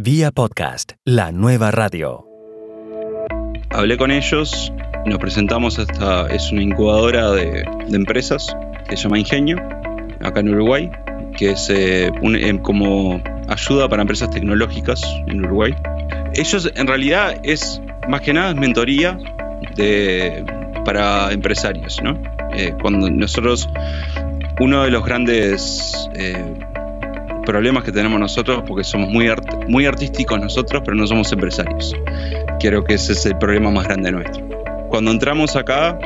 Vía podcast, la nueva radio. Hablé con ellos, nos presentamos esta, es una incubadora de, empresas que se llama Ingenio, acá en Uruguay, que es eh, em, como ayuda para empresas tecnológicas en Uruguay. Ellos en realidad es más que nada mentoría de, para empresarios, ¿no? Eh, cuando nosotros, uno de los grandes eh, problemas que tenemos nosotros, porque somos muy, art- muy artísticos nosotros, pero no somos empresarios. Creo que ese es el problema más grande nuestro. Cuando entramos acá,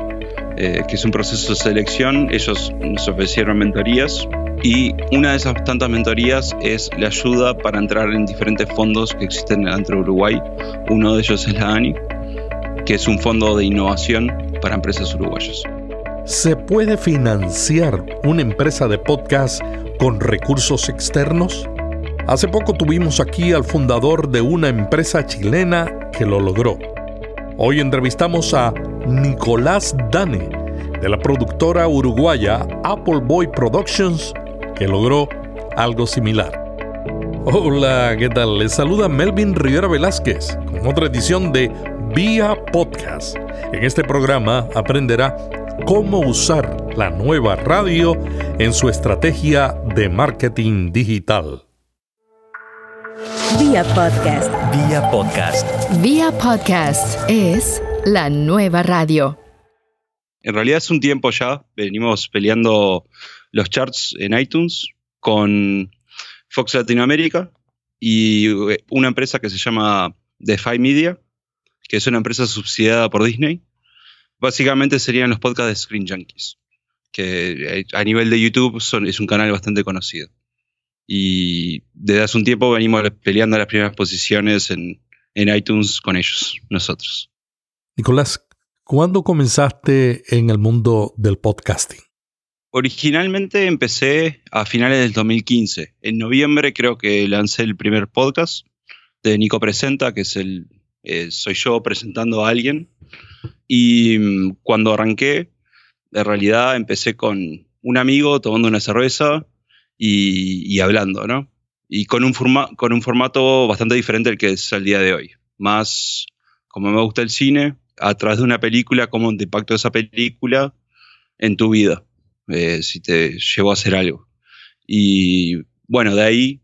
eh, que es un proceso de selección, ellos nos ofrecieron mentorías y una de esas tantas mentorías es la ayuda para entrar en diferentes fondos que existen dentro de Uruguay. Uno de ellos es la ANI, que es un fondo de innovación para empresas uruguayas. ¿Se puede financiar una empresa de podcast con recursos externos? Hace poco tuvimos aquí al fundador de una empresa chilena que lo logró. Hoy entrevistamos a Nicolás Dane, de la productora uruguaya Apple Boy Productions, que logró algo similar. Hola, ¿qué tal? Les saluda Melvin Rivera Velázquez con otra edición de Vía Podcast. En este programa aprenderá cómo usar la nueva radio en su estrategia de marketing digital. Vía podcast. Vía podcast. Vía podcast es la nueva radio. En realidad es un tiempo ya, venimos peleando los charts en iTunes con Fox Latinoamérica y eh, una empresa que se llama Defy Media, que es una empresa subsidiada por Disney. Básicamente serían los podcasts de Screen Junkies, que eh, a nivel de YouTube son- es un canal bastante conocido. Y desde hace un tiempo venimos peleando las primeras posiciones en, en iTunes con ellos, nosotros. Nicolás, ¿cuándo comenzaste en el mundo del podcasting? Originalmente empecé a finales del 2015. En noviembre creo que lancé el primer podcast de Nico Presenta, que es el eh, soy yo presentando a alguien. Y mm, cuando arranqué, en realidad empecé con un amigo tomando una cerveza y, y hablando, ¿no? Y con un, forma- con un formato bastante diferente al que es al día de hoy. Más como me gusta el cine, a través de una película, cómo te impactó esa película en tu vida eh, si te llevó a hacer algo. Y bueno, de ahí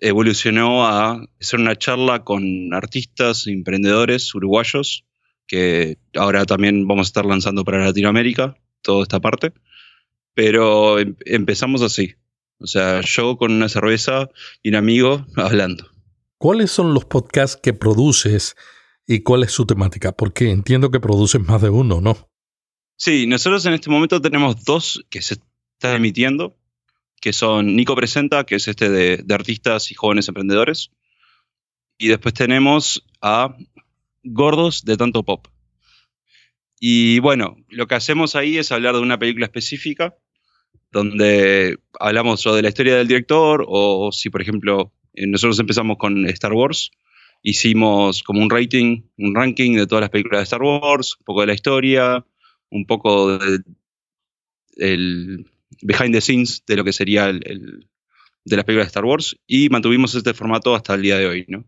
evolucionó a hacer una charla con artistas, emprendedores uruguayos, que ahora también vamos a estar lanzando para Latinoamérica, toda esta parte. Pero em- empezamos así. O sea, yo con una cerveza y un amigo hablando. ¿Cuáles son los podcasts que produces y cuál es su temática? Porque entiendo que produces más de uno, ¿no? Sí, nosotros en este momento tenemos dos que se están emitiendo, que son Nico Presenta, que es este de, de artistas y jóvenes emprendedores. Y después tenemos a Gordos de Tanto Pop. Y bueno, lo que hacemos ahí es hablar de una película específica, donde hablamos o de la historia del director, o si por ejemplo eh, nosotros empezamos con Star Wars, hicimos como un rating, un ranking de todas las películas de Star Wars, un poco de la historia, un poco de, el behind the scenes de lo que sería el, el- de las películas de Star Wars y mantuvimos este formato hasta el día de hoy, ¿no?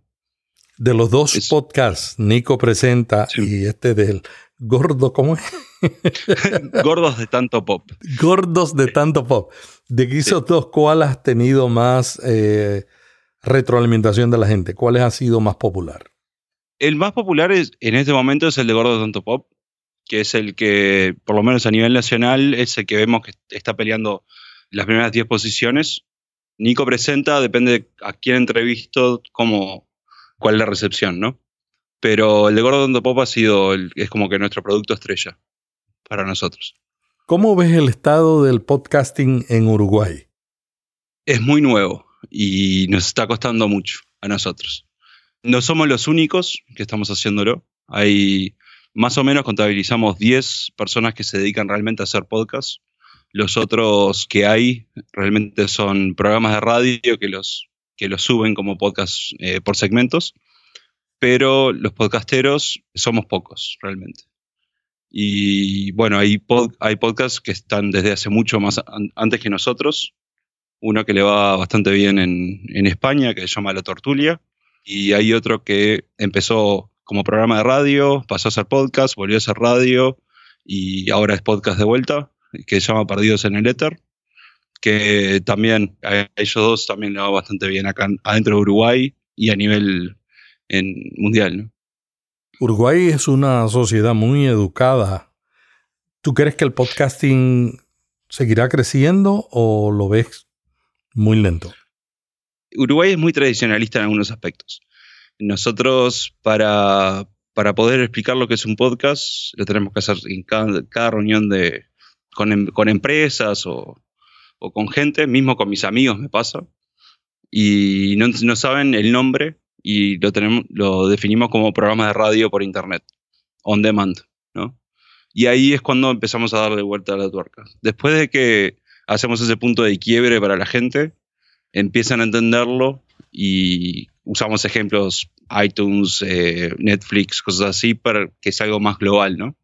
De los dos Es- podcasts, Nico presenta Sí. y este del gordo, ¿cómo es? Gordos de tanto pop. Gordos de tanto pop. De esos dos, ¿cuál has tenido más eh, retroalimentación de la gente? ¿Cuál ha sido más popular? El más popular es, en este momento es el de Gordos de tanto pop, que es el que, por lo menos a nivel nacional, es el que vemos que está peleando las primeras 10 posiciones. Nico presenta, depende de a quién entrevisto, cómo, cuál es la recepción, ¿no? Pero el de Gordo de pop ha sido, el- es como que nuestro producto estrella para nosotros. ¿Cómo ves el estado del podcasting en Uruguay? es muy nuevo y nos está costando mucho a nosotros. No somos los únicos que estamos haciéndolo. Hay más o menos contabilizamos 10 personas que se dedican realmente a hacer podcast. Los otros que hay realmente son programas de radio que los, que los suben como podcast eh, por segmentos. Pero los podcasteros somos pocos realmente. Y bueno, hay, pod- hay podcasts que están desde hace mucho más an- antes que nosotros. Uno que le va bastante bien en, en España, que se llama La Tortulia, Y hay otro que empezó como programa de radio, pasó a ser podcast, volvió a ser radio y ahora es podcast de vuelta, que se llama Perdidos en el Éter, que también a ellos dos también le va bastante bien acá adentro de Uruguay y a nivel en, mundial. ¿no? Uruguay es una sociedad muy educada. ¿Tú crees que el podcasting seguirá creciendo o lo ves muy lento? Uruguay es muy tradicionalista en algunos aspectos. Nosotros, para, para poder explicar lo que es un podcast, lo tenemos que hacer en cada, reunión de, con, em, con empresas o, o, con gente, mismo con mis amigos me pasa, y no, no saben el nombre y lo, tenemos, lo definimos como programa de radio por internet, on demand, ¿no? Y ahí es cuando empezamos a darle vuelta a la tuerca. Después de que hacemos ese punto de quiebre para la gente, empiezan a entenderlo y usamos ejemplos iTunes, eh, Netflix, cosas así, para que es algo más global, ¿no?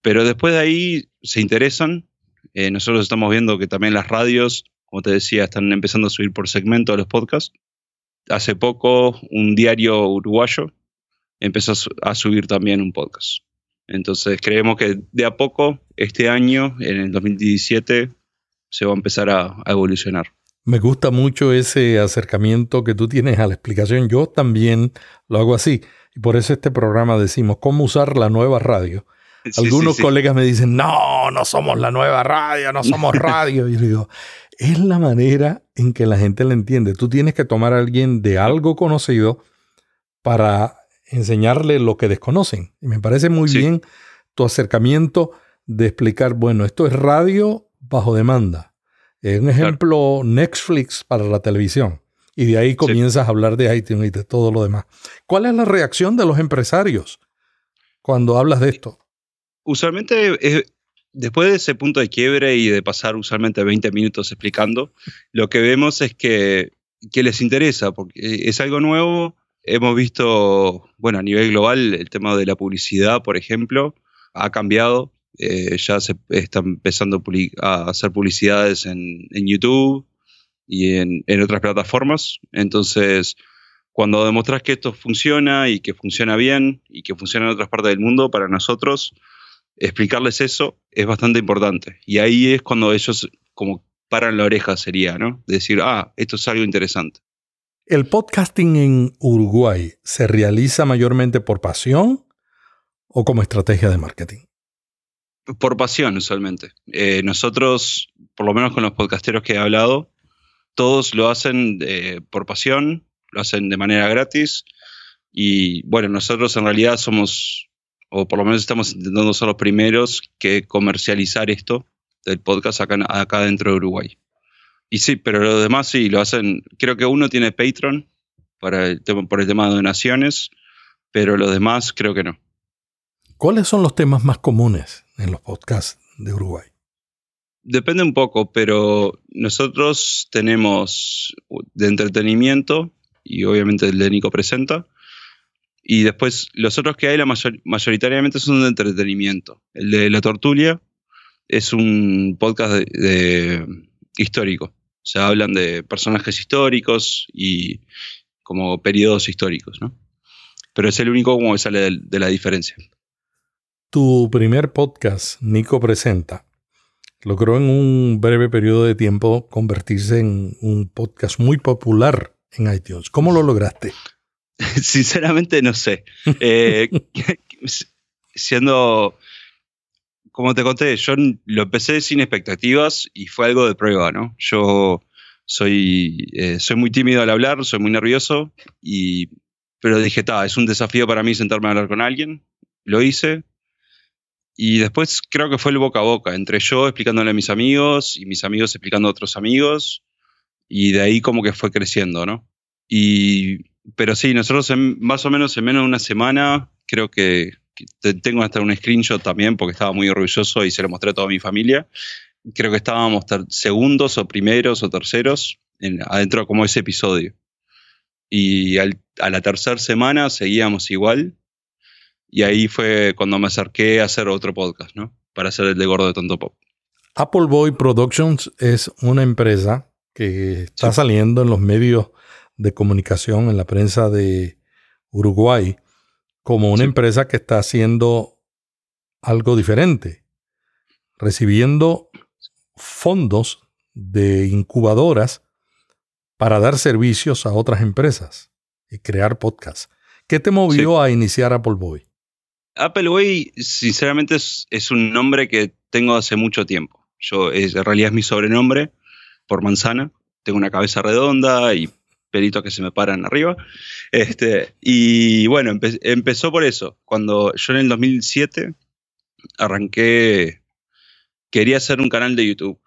Pero después de ahí se interesan. Eh, nosotros estamos viendo que también las radios, como te decía, están empezando a subir por segmento los podcasts. Hace poco un diario uruguayo empezó a subir también un podcast. Entonces creemos que de a poco, este año, en el 2017, se va a empezar a evolucionar. Me gusta mucho ese acercamiento que tú tienes a la explicación. Yo también lo hago así. Y por eso este programa decimos cómo usar la nueva radio. Algunos colegas me dicen, no, no somos la nueva radio, no somos radio. y yo digo, es la manera en que la gente la entiende. Tú tienes que tomar a alguien de algo conocido para enseñarle lo que desconocen. Y me parece muy bien tu acercamiento de explicar, bueno, esto es radio bajo demanda un ejemplo, Netflix para la televisión. Y de ahí comienzas a hablar de iTunes y de todo lo demás. ¿Cuál es la reacción de los empresarios cuando hablas de esto? Usualmente, eh, después de ese punto de quiebre y de pasar usualmente 20 minutos explicando, lo que vemos es que, les interesa, porque es algo nuevo. Hemos visto, bueno, a nivel global, el tema de la publicidad, por ejemplo, ha cambiado eh, ya se está empezando a hacer publicidades en, YouTube y en, otras plataformas. Entonces, cuando demostras que esto funciona y que funciona bien y que funciona en otras partes del mundo, para nosotros, explicarles eso es bastante importante. Y ahí es cuando ellos como paran la oreja, sería, ¿no? decir, ah, esto es algo interesante. ¿El podcasting en Uruguay se realiza mayormente por pasión o como estrategia de marketing? por pasión usualmente. Eh, nosotros, por lo menos con los podcasteros que he hablado, todos lo hacen eh, por pasión, lo hacen de manera gratis y bueno, nosotros en realidad somos, o por lo menos estamos intentando ser los primeros que comercializar esto del podcast acá, acá dentro de Uruguay. Y sí, pero los demás sí, lo hacen, creo que uno tiene Patreon para el tema, por el tema de donaciones, pero los demás creo que no. ¿Cuáles son los temas más comunes en los podcasts de Uruguay? Depende un poco, pero nosotros tenemos de entretenimiento y obviamente el de Nico presenta. Y después los otros que hay la mayoritariamente son de entretenimiento. El de La Tortulia es un podcast de, histórico. O sea, hablan de personajes históricos y como periodos históricos, ¿no? Pero es el único como que sale de la diferencia. Tu primer podcast, Nico Presenta, logró en un breve periodo de tiempo convertirse en un podcast muy popular en iTunes. ¿Cómo lo lograste? Sinceramente no sé. Eh, siendo, como te conté, yo lo empecé sin expectativas y fue algo de prueba, ¿no? Yo soy, eh, soy muy tímido al hablar, soy muy nervioso, y, pero dije, ta, es un desafío para mí sentarme a hablar con alguien. Lo hice, y después creo que fue el boca a boca, entre yo explicándole a mis amigos y mis amigos explicando a otros amigos. Y de ahí como que fue creciendo, ¿no? Y, pero sí, nosotros más o menos en menos de una semana, creo que, tengo hasta un screenshot también porque estaba muy orgulloso y se lo mostré a toda mi familia. Creo que estábamos segundos o primeros o terceros en, adentro como ese episodio. Y a la tercera semana seguíamos igual y ahí fue cuando me acerqué a hacer otro podcast, ¿no? Para hacer el de Gordo de Tonto Pop. Apple Boy Productions es una empresa que está saliendo en los medios de comunicación en la prensa de Uruguay como una empresa que está haciendo algo diferente, recibiendo fondos de incubadoras para dar servicios a otras empresas y crear podcasts. ¿Qué te movió a iniciar Apple Boy? Apple Boy, sinceramente, es, es, un nombre que tengo hace mucho tiempo. Yo, es, en realidad es mi sobrenombre por manzana. Tengo una cabeza redonda y pelitos que se me paran arriba. Este, y bueno, empezó por eso. Cuando yo en el 2007 arranqué, quería hacer un canal de YouTube,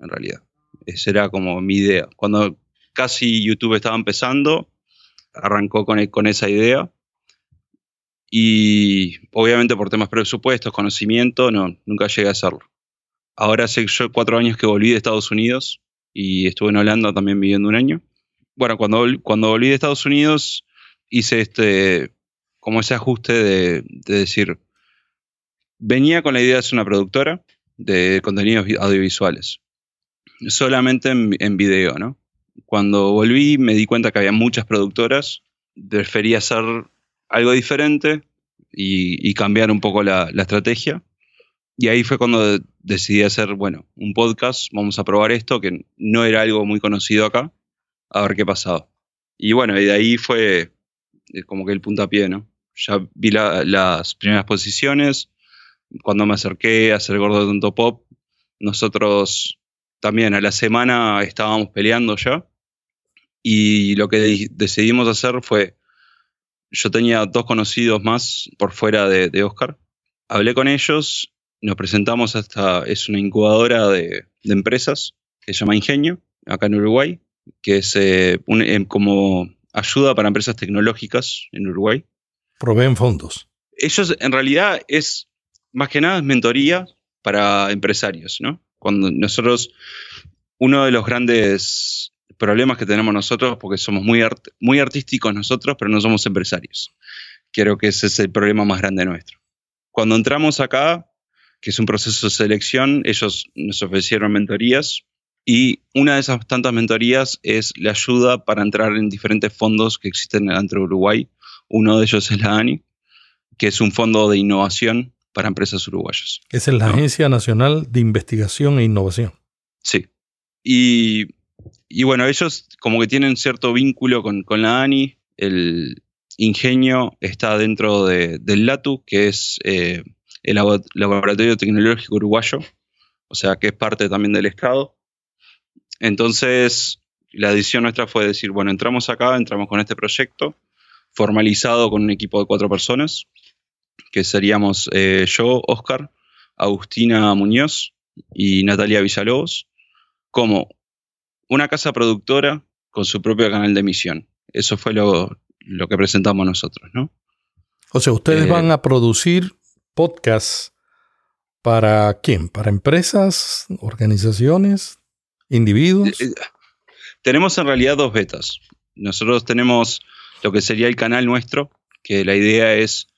en realidad. Esa era como mi idea. Cuando casi YouTube estaba empezando, arrancó con, con esa idea. Y obviamente por temas presupuestos, conocimiento, no, nunca llegué a hacerlo. Ahora hace yo cuatro años que volví de Estados Unidos y estuve en Holanda también viviendo un año. Bueno, cuando, cuando volví de Estados Unidos hice este, como ese ajuste de, decir, venía con la idea de ser una productora de contenidos audiovisuales, solamente en, en video, ¿no? Cuando volví me di cuenta que había muchas productoras, prefería hacer algo diferente y, cambiar un poco la, estrategia. Y ahí fue cuando decidí hacer, bueno, un podcast, vamos a probar esto, que no era algo muy conocido acá, a ver qué pasaba. Y bueno, y de ahí fue eh, como que el puntapié, ¿no? Ya vi las primeras posiciones, cuando me acerqué a hacer Gordo Tonto Pop, nosotros también a la semana estábamos peleando ya. Y lo que decidimos hacer fue, yo tenía dos conocidos más por fuera de, Oscar. Hablé con ellos, nos presentamos hasta, es una incubadora de, empresas que se llama Ingenio, acá en Uruguay, que es eh, em, como ayuda para empresas tecnológicas en Uruguay. Proveen fondos. Ellos en realidad es, más que nada, es mentoría para empresarios, ¿no? Cuando nosotros, uno de los grandes problemas que tenemos nosotros, porque somos muy, muy artísticos nosotros, pero no somos empresarios. Creo que ese es el problema más grande nuestro. Cuando entramos acá, que es un proceso de selección, ellos nos ofrecieron mentorías y una de esas tantas mentorías es la ayuda para entrar en diferentes fondos que existen dentro de Uruguay. Uno de ellos es la ANI, que es un fondo de innovación para empresas uruguayas. Esa es la Agencia Nacional de Investigación e Innovación. Sí. Y, bueno, ellos como que tienen cierto vínculo con, la ANI. El ingenio está dentro del LATU, que es eh, el Laboratorio Tecnológico Uruguayo, o sea que es parte también del Estado. Entonces, la decisión nuestra fue decir, bueno, entramos acá, entramos con este proyecto, formalizado con un equipo de cuatro personas, que seríamos eh, yo, Oscar, Agustina Muñoz y Natalia Villalobos, como una casa productora con su propio canal de emisión. Eso fue lo, que presentamos nosotros, ¿no? O sea, ustedes eh, van a producir podcasts para quién? ¿Para empresas, organizaciones, individuos? Eh, tenemos en realidad dos betas. Nosotros tenemos lo que sería el canal nuestro, que la idea es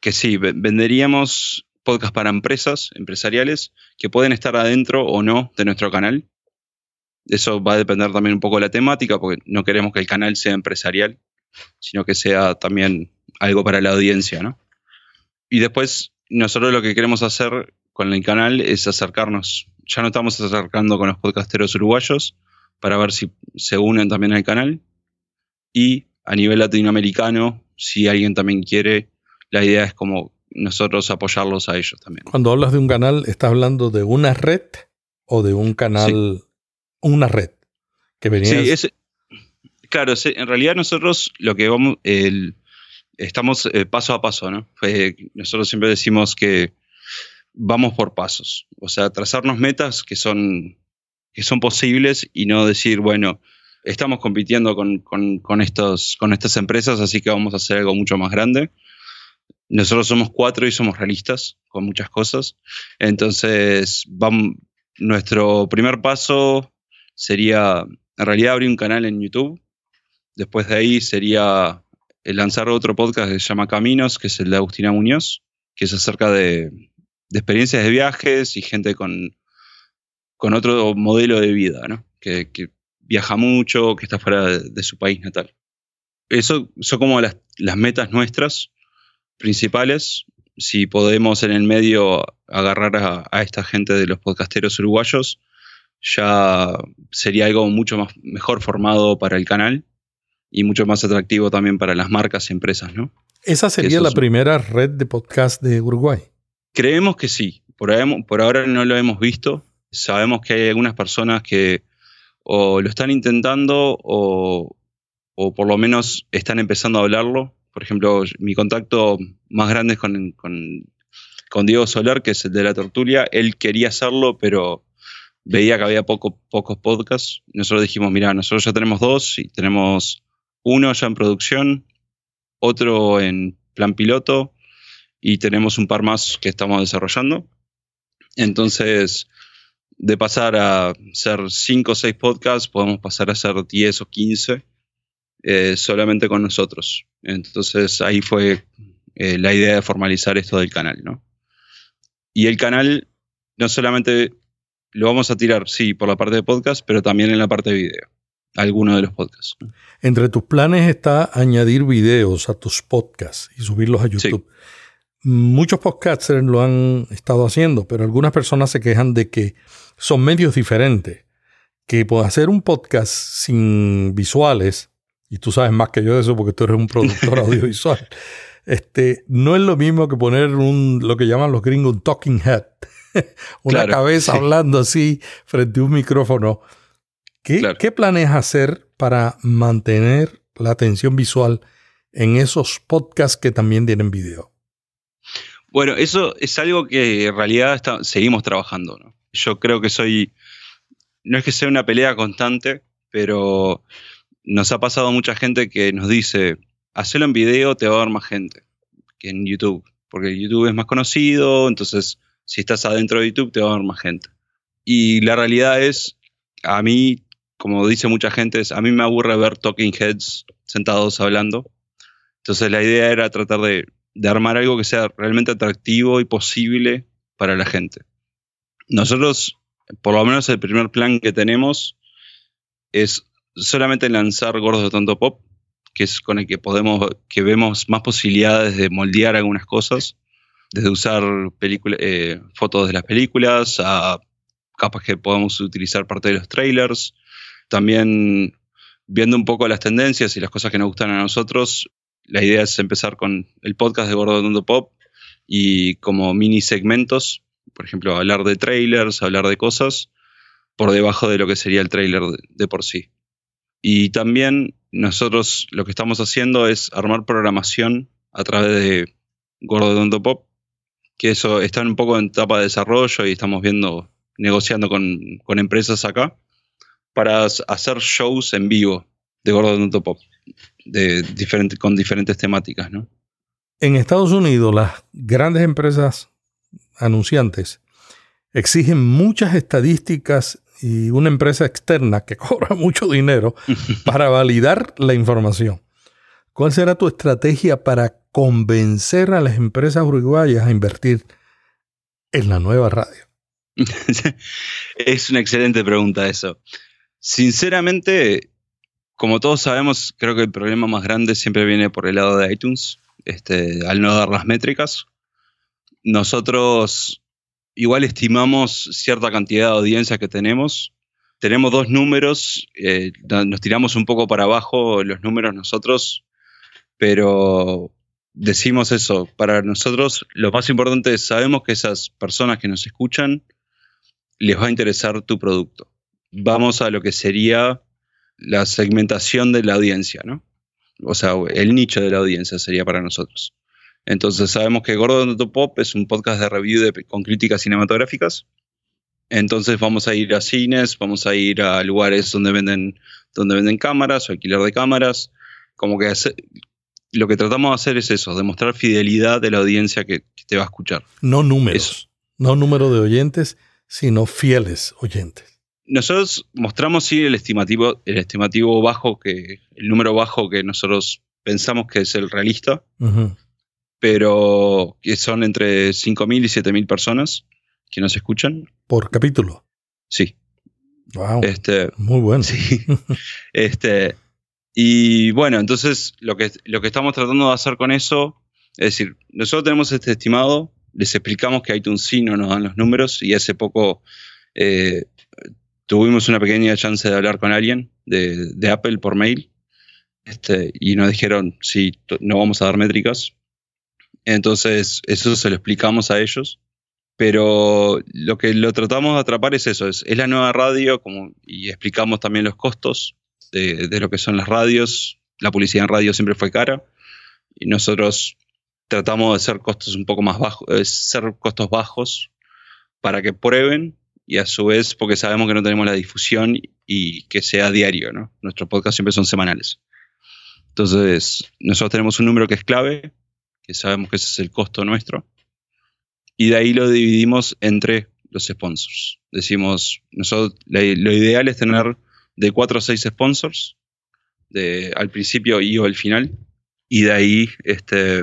que sí, venderíamos podcast para empresas, empresariales, que pueden estar adentro o no de nuestro canal. Eso va a depender también un poco de la temática, porque no queremos que el canal sea empresarial, sino que sea también algo para la audiencia, ¿no? Y después, nosotros lo que queremos hacer con el canal es acercarnos. Ya nos estamos acercando con los podcasteros uruguayos para ver si se unen también al canal. Y a nivel latinoamericano, si alguien también quiere la idea es como nosotros apoyarlos a ellos también. Cuando hablas de un canal, ¿estás hablando de una red o de un canal, una red que venía? Sí, claro, en realidad nosotros lo que vamos, estamos eh, paso a paso, ¿no? nosotros siempre decimos que vamos por pasos, o sea, trazarnos metas que son, que son posibles y no decir, bueno, estamos compitiendo con, con, estos, con estas empresas, así que vamos a hacer algo mucho más grande nosotros somos cuatro y somos realistas con muchas cosas. Entonces, vamos, nuestro primer paso sería, en realidad, abrir un canal en YouTube. Después de ahí sería lanzar otro podcast que se llama Caminos, que es el de Agustina Muñoz, que es acerca de, experiencias de viajes y gente con, con otro modelo de vida, ¿no? Que, viaja mucho, que está fuera de, de su país natal. Eso son como las, las metas nuestras principales. Si podemos en el medio agarrar a, a esta gente de los podcasteros uruguayos, ya sería algo mucho más mejor formado para el canal y mucho más atractivo también para las marcas y empresas, ¿no? Esa sería la primera red de podcast de Uruguay. Creemos que sí. Por, ahora- no lo hemos visto. Sabemos que hay algunas personas que o lo están intentando o, o por lo menos están empezando a hablarlo. Por ejemplo, mi contacto más grande es con, con- con Diego Solar, que es el de la tertulia. Él quería hacerlo, pero veía que había poco, pocos podcasts. Nosotros dijimos, mira, nosotros ya tenemos dos y tenemos uno ya en producción, otro en plan piloto y tenemos un par más que estamos desarrollando. Entonces, de pasar a ser 5 o 6 podcasts, podemos pasar a ser 10 o 15 eh, solamente con nosotros. Entonces, ahí fue eh, la idea de formalizar esto del canal, ¿no? Y el canal no solamente lo vamos a tirar, sí, por la parte de podcast, pero también en la parte de video. Algunos de los podcasts. Entre tus planes está añadir videos a tus podcasts y subirlos a YouTube. Muchos podcasters lo han estado haciendo, pero algunas personas se quejan de que son medios diferentes. Que por hacer un podcast sin visuales, y tú sabes más que yo de eso porque tú eres un productor audiovisual, este, no es lo mismo que poner un, lo que llaman los gringos un talking head, una Claro, cabeza sí. hablando así frente a un micrófono. ¿Qué, Claro. ¿Qué planeas hacer para mantener la atención visual en esos podcasts que también tienen video? Bueno, eso es algo que en realidad seguimos trabajando. ¿no? Yo creo que soy, no es que sea una pelea constante, pero nos ha pasado mucha gente que nos dice, hacelo en video, te va a dar más gente que en YouTube, porque YouTube es más conocido, entonces si estás adentro de YouTube te va a dar más gente. Y la realidad es, a mí, como dice mucha gente, a mí me aburre ver talking heads sentados hablando. Entonces la idea era tratar de de armar algo que sea realmente atractivo y posible para la gente. Nosotros, por lo menos el primer plan que tenemos es solamente lanzar Gordos de Tonto Pop, que es con el que podemos, que vemos más posibilidades de moldear algunas cosas, desde usar película- eh, fotos de las películas a capas que podemos utilizar parte de los trailers, también viendo un poco las tendencias y las cosas que nos gustan a nosotros, la idea es empezar con el podcast de Gordo Tonto Pop y como mini segmentos, por ejemplo, hablar de trailers, hablar de cosas por debajo de lo que sería el trailer de, por sí. Y también nosotros lo que estamos haciendo es armar programación a través de Gordo Tonto Pop, que eso está un poco en etapa de desarrollo y estamos viendo, negociando con, con empresas acá para hacer shows en vivo de Gordo Tonto Pop de diferente, con diferentes temáticas, ¿no? En Estados Unidos, las grandes empresas anunciantes exigen muchas estadísticas y una empresa externa que cobra mucho dinero para validar la información. ¿Cuál será tu estrategia para convencer a las empresas uruguayas a invertir en la nueva radio? es una excelente pregunta eso. Sinceramente, como todos sabemos, creo que el problema más grande siempre viene por el lado de iTunes, este, al no dar las métricas. Nosotros igual estimamos cierta cantidad de audiencia que tenemos. Tenemos dos números, eh, no- nos tiramos un poco para abajo los números nosotros, pero decimos eso, para nosotros lo más importante es, sabemos que esas personas que nos escuchan les va a interesar tu producto. Vamos a lo que sería la segmentación de la audiencia, ¿no? O sea, el nicho de la audiencia sería para nosotros. Entonces sabemos que Gordo Tonto Pop es un podcast de review de- con críticas cinematográficas. Entonces vamos a ir a cines, vamos a ir a lugares donde venden, donde venden cámaras o alquiler de cámaras. Como que hace- lo que tratamos de hacer es eso, demostrar fidelidad de la audiencia que, que te va a escuchar. No números, Eso. no número de oyentes, sino fieles oyentes. Nosotros mostramos sí el estimativo, el estimativo bajo que, el número bajo que nosotros pensamos que es el realista, pero que son entre 5.000 y 7.000 personas que nos escuchan. Por capítulo. Sí. Wow. Este, Muy bueno. Sí. este, y bueno, entonces lo que, lo que estamos tratando de hacer con eso, es decir, nosotros tenemos este estimado, les explicamos que iTunes sí no nos dan los números y hace poco eh, tuvimos una pequeña chance de hablar con alguien de, Apple por mail este, y nos dijeron, sí, no vamos a dar métricas. Entonces, eso se lo explicamos a ellos. Pero lo que lo tratamos de atrapar es eso, es, la nueva radio y explicamos también los costos de, lo que son las radios. La publicidad en radio siempre fue cara y nosotros tratamos de hacer costos un poco más bajos, eh, ser costos bajos para que prueben y a su vez porque sabemos que no tenemos la difusión y que sea diario, ¿no? Nuestros podcasts siempre son semanales. Entonces, nosotros tenemos un número que es clave, que sabemos que ese es el costo nuestro, y de ahí lo dividimos entre los sponsors. Decimos, nosotros, lo ideal es tener de 4 a 6 sponsors, de, al principio y o al final, y de ahí este,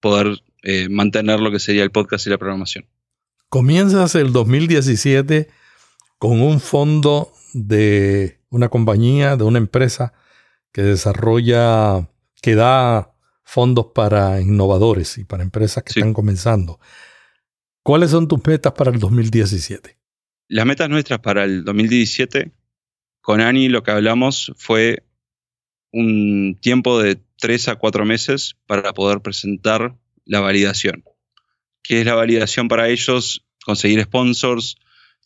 poder eh, mantener lo que sería el podcast y la programación. Comienzas el 2017 con un fondo de una compañía, de una empresa que desarrolla, que da fondos para innovadores y para empresas que Sí. están comenzando. ¿Cuáles son tus metas para el 2017? Las metas nuestras para el 2017, con Ani lo que hablamos fue un tiempo de 3 a 4 meses para poder presentar la validación. ¿Qué es la validación para ellos? Conseguir sponsors,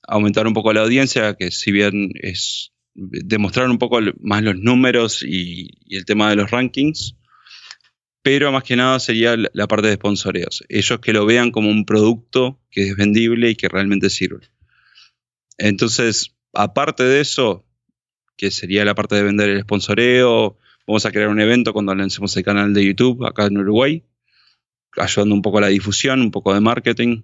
aumentar un poco la audiencia, que si bien es demostrar un poco más los números y, el tema de los rankings, pero más que nada sería la parte de sponsoreos. Ellos que lo vean como un producto que es vendible y que realmente sirve. Entonces, aparte de eso, que sería la parte de vender el sponsoreo, vamos a crear un evento cuando lancemos el canal de YouTube acá en Uruguay, ayudando un poco a la difusión, un poco de marketing.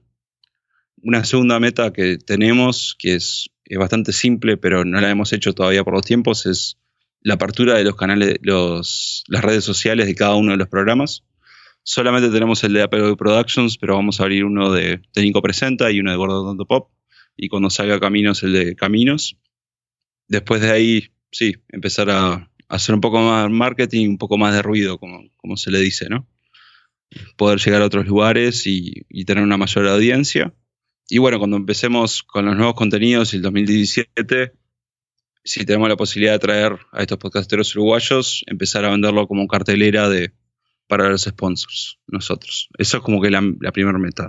Una segunda meta que tenemos, que es, es bastante simple, pero no la hemos hecho todavía por los tiempos, es la apertura de los canales, los, las redes sociales de cada uno de los programas. Solamente tenemos el de Apple Productions, pero vamos a abrir uno de, de Nico Presenta y uno de Gordo Pop. Y cuando salga Caminos, el de Caminos. Después de ahí, sí, empezar a hacer un poco más marketing, un poco más de ruido, como, como se le dice, ¿no? Poder llegar a otros lugares y, y tener una mayor audiencia. Y bueno, cuando empecemos con los nuevos contenidos, el 2017, si tenemos la posibilidad de traer a estos podcasteros uruguayos, empezar a venderlo como cartelera de, para los sponsors, nosotros. Eso es como que la, la primera meta.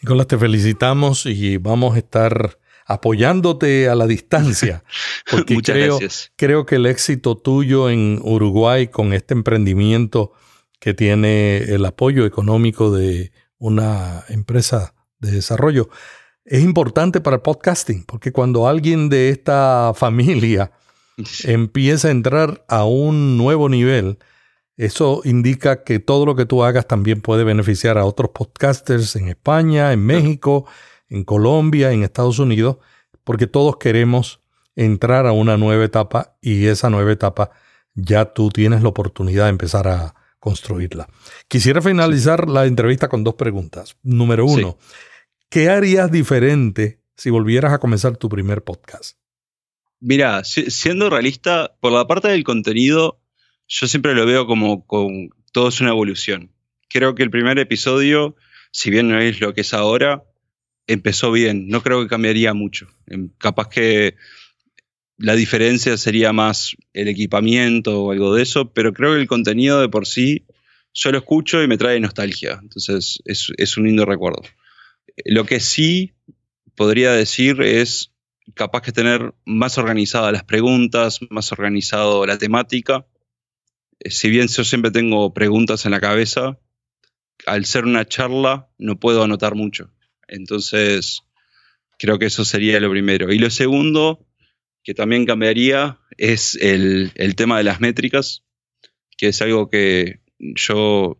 Nicolás, te felicitamos y vamos a estar apoyándote a la distancia, porque Muchas creo, gracias. creo que el éxito tuyo en Uruguay con este emprendimiento que tiene el apoyo económico de una empresa de desarrollo. Es importante para el podcasting, porque cuando alguien de esta familia empieza a entrar a un nuevo nivel, eso indica que todo lo que tú hagas también puede beneficiar a otros podcasters en España, en México, en Colombia, en Estados Unidos, porque todos queremos entrar a una nueva etapa y esa nueva etapa ya tú tienes la oportunidad de empezar a construirla. Quisiera finalizar la entrevista con dos preguntas. Número uno, ¿qué harías diferente si volvieras a comenzar tu primer podcast? Mira, si- siendo realista, por la parte del contenido, yo siempre lo veo como con todo es una evolución. Creo que el primer episodio, si bien no es lo que es ahora, empezó bien. No creo que cambiaría mucho. Em, Capaz que la diferencia sería más el equipamiento o algo de eso, pero creo que el contenido de por sí, yo lo escucho y me trae nostalgia. Entonces es, un lindo recuerdo. Lo que sí podría decir es capaz que tener más organizadas las preguntas, más organizado la temática. Eh, Si bien yo siempre tengo preguntas en la cabeza, al ser una charla no puedo anotar mucho. Entonces, creo que eso sería lo primero. Y lo segundo, que también cambiaría, es el, tema de las métricas, que es algo que yo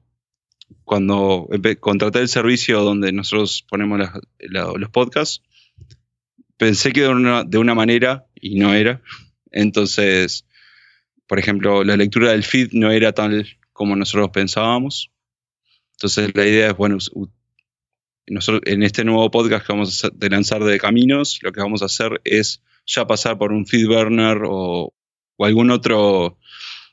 cuando contraté el servicio donde nosotros ponemos los podcasts, pensé que de una, de una manera y no era. Entonces, por ejemplo, la lectura del feed no era tal como nosotros pensábamos. Entonces, la idea es, bueno, nosotros en este nuevo podcast que vamos a lanzar de Caminos, lo que vamos a hacer es ya pasar por un FeedBurner o, o algún otro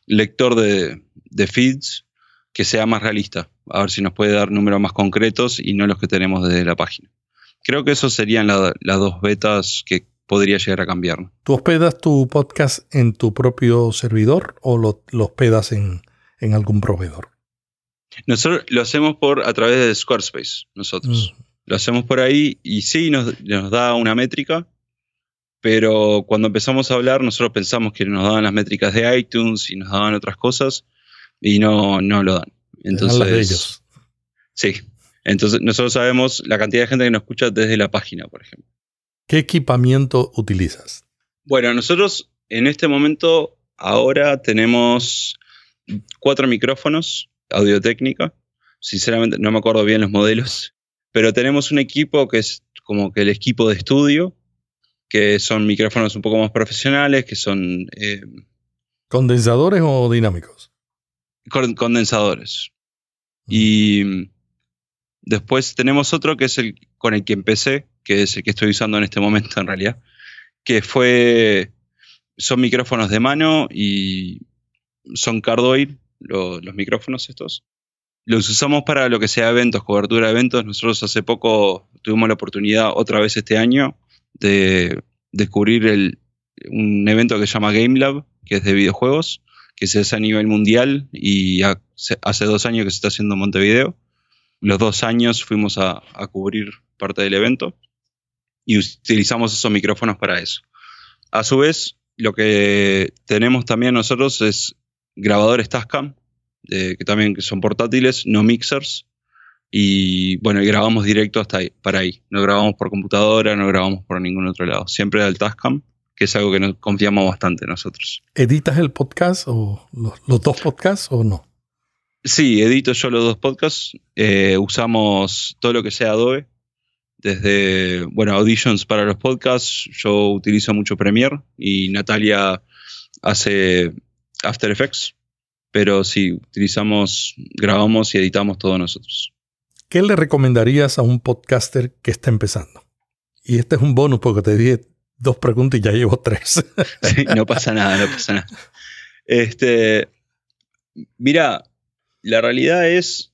lector de, de feeds que sea más realista. A ver si nos puede dar números más concretos y no los que tenemos desde la página. Creo que esos serían la- las dos betas que podría llegar a cambiar. ¿Tú hospedas tu podcast en tu propio servidor o lo, lo hospedas en, en algún proveedor? Nosotros lo hacemos por a través de Squarespace, nosotros. Mm. Lo hacemos por ahí y sí nos, nos da una métrica, pero cuando empezamos a hablar nosotros pensamos que nos daban las métricas de iTunes y nos daban otras cosas y no, no lo dan. Entonces, las de ellos. Sí. Entonces nosotros sabemos la cantidad de gente que nos escucha desde la página, por ejemplo. ¿Qué equipamiento utilizas? Bueno, nosotros en este momento ahora tenemos cuatro micrófonos, audio técnica. Sinceramente no me acuerdo bien los modelos, pero tenemos un equipo que es como que el equipo de estudio, que son micrófonos un poco más profesionales, que son eh, ¿Condensadores o dinámicos? con- condensadores. Y mm, después tenemos otro que es el con el que empecé, que es el que estoy usando en este momento en realidad, que fue, son micrófonos de mano y son cardioid, lo- los micrófonos estos. Los usamos para lo que sea eventos, cobertura de eventos. Nosotros hace poco tuvimos la oportunidad, otra vez este año, de descubrir el, un evento que se llama Game Lab, que es de videojuegos, que se hace a nivel mundial y hace, dos años que se está haciendo en Montevideo. Los dos años fuimos a, a cubrir parte del evento y utilizamos esos micrófonos para eso. A su vez, lo que tenemos también nosotros es grabadores Tascam, que también son portátiles, no mixers. Y bueno, y grabamos directo hasta ahí, para ahí. No grabamos por computadora, no grabamos por ningún otro lado. Siempre al Tascam, que es algo que nos confiamos bastante nosotros. ¿Editas el podcast o los, los dos podcasts o no? Sí, edito yo los dos podcasts. Eh, usamos todo lo que sea Adobe. Desde, bueno, auditions para los podcasts. Yo utilizo mucho Premiere y Natalia hace After Effects. Pero sí, utilizamos, grabamos y editamos todo nosotros. ¿Qué le recomendarías a un podcaster que está empezando? Y este es un bonus porque te dije dos preguntas y ya llevo tres. No pasa nada, no pasa nada. Este, mira, la realidad es,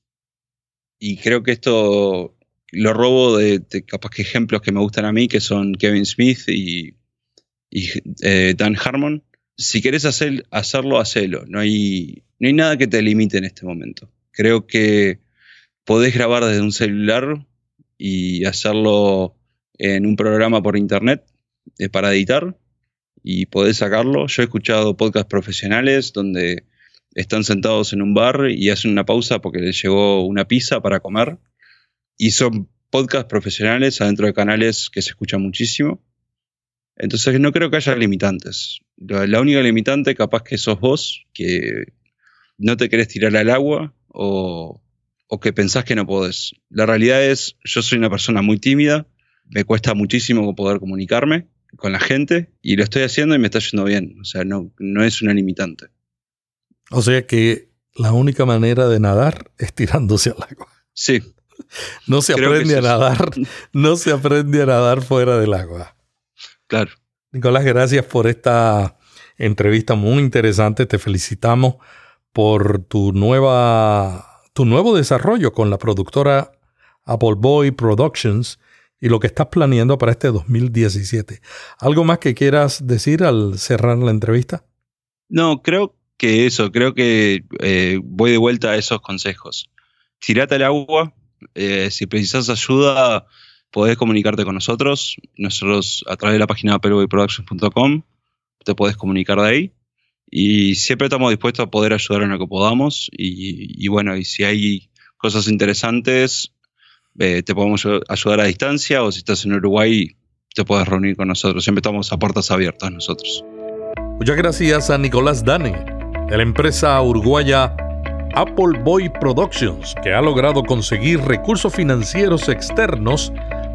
y creo que esto lo robo de, de capaz que ejemplos que me gustan a mí, que son Kevin Smith y, y, eh, Dan Harmon. Si querés hacer, hacerlo, hacelo. No hay, no hay nada que te limite en este momento. Creo que podés grabar desde un celular y hacerlo en un programa por internet para editar y podés sacarlo. Yo he escuchado podcasts profesionales donde están sentados en un bar y hacen una pausa porque les llegó una pizza para comer. Y son podcasts profesionales adentro de canales que se escuchan muchísimo. Entonces no creo que haya limitantes. La, la única limitante capaz que sos vos, que no te querés tirar al agua o, o que pensás que no podés. La realidad es, yo soy una persona muy tímida, me cuesta muchísimo poder comunicarme con la gente y lo estoy haciendo y me está yendo bien. O sea, no, no es una limitante. o sea que la única manera de nadar es tirándose al agua. Sí, No se Creo aprende a es- nadar, no se aprende a nadar fuera del agua. claro. Nicolás, gracias por esta entrevista muy interesante. Te felicitamos por tu nueva tu nuevo desarrollo con la productora Apple Boy Productions y lo que estás planeando para este 2017. ¿Algo más que quieras decir al cerrar la entrevista? No, creo que eso, creo que eh, voy de vuelta a esos consejos. Tirate al agua, eh, si precisas ayuda, podés comunicarte con nosotros. Nosotros a través de la página appleboyproductions.com te podés comunicar de ahí. Y siempre estamos dispuestos a poder ayudar en lo que podamos. Y, bueno, y si hay cosas interesantes, eh, te podemos ayudar a distancia o si estás en Uruguay, te puedes reunir con nosotros. Siempre estamos a puertas abiertas nosotros. Muchas gracias a Nicolás Dane, de la empresa uruguaya Apple Boy Productions, que ha logrado conseguir recursos financieros externos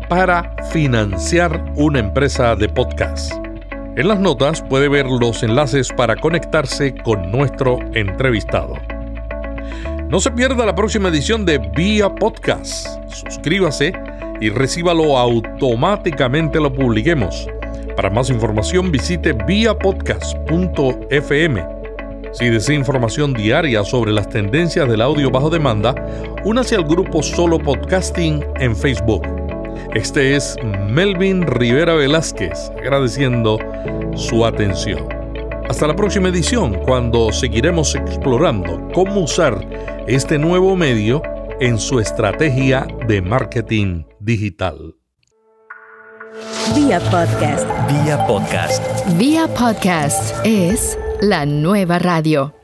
para financiar una empresa de podcast. En las notas puede ver los enlaces para conectarse con nuestro entrevistado. No se pierda la próxima edición de Vía Podcast. Suscríbase y recíbalo automáticamente lo publiquemos Para más información visite viapodcast.fm. Si desea información diaria sobre las tendencias del audio bajo demanda, únase al grupo Solo Podcasting en Facebook. Este es Melvin Rivera Velázquez, agradeciendo su atención. Hasta la próxima edición, cuando seguiremos explorando cómo usar este nuevo medio en su estrategia de marketing digital. Vía podcast. Vía podcast. Vía podcast es la nueva radio.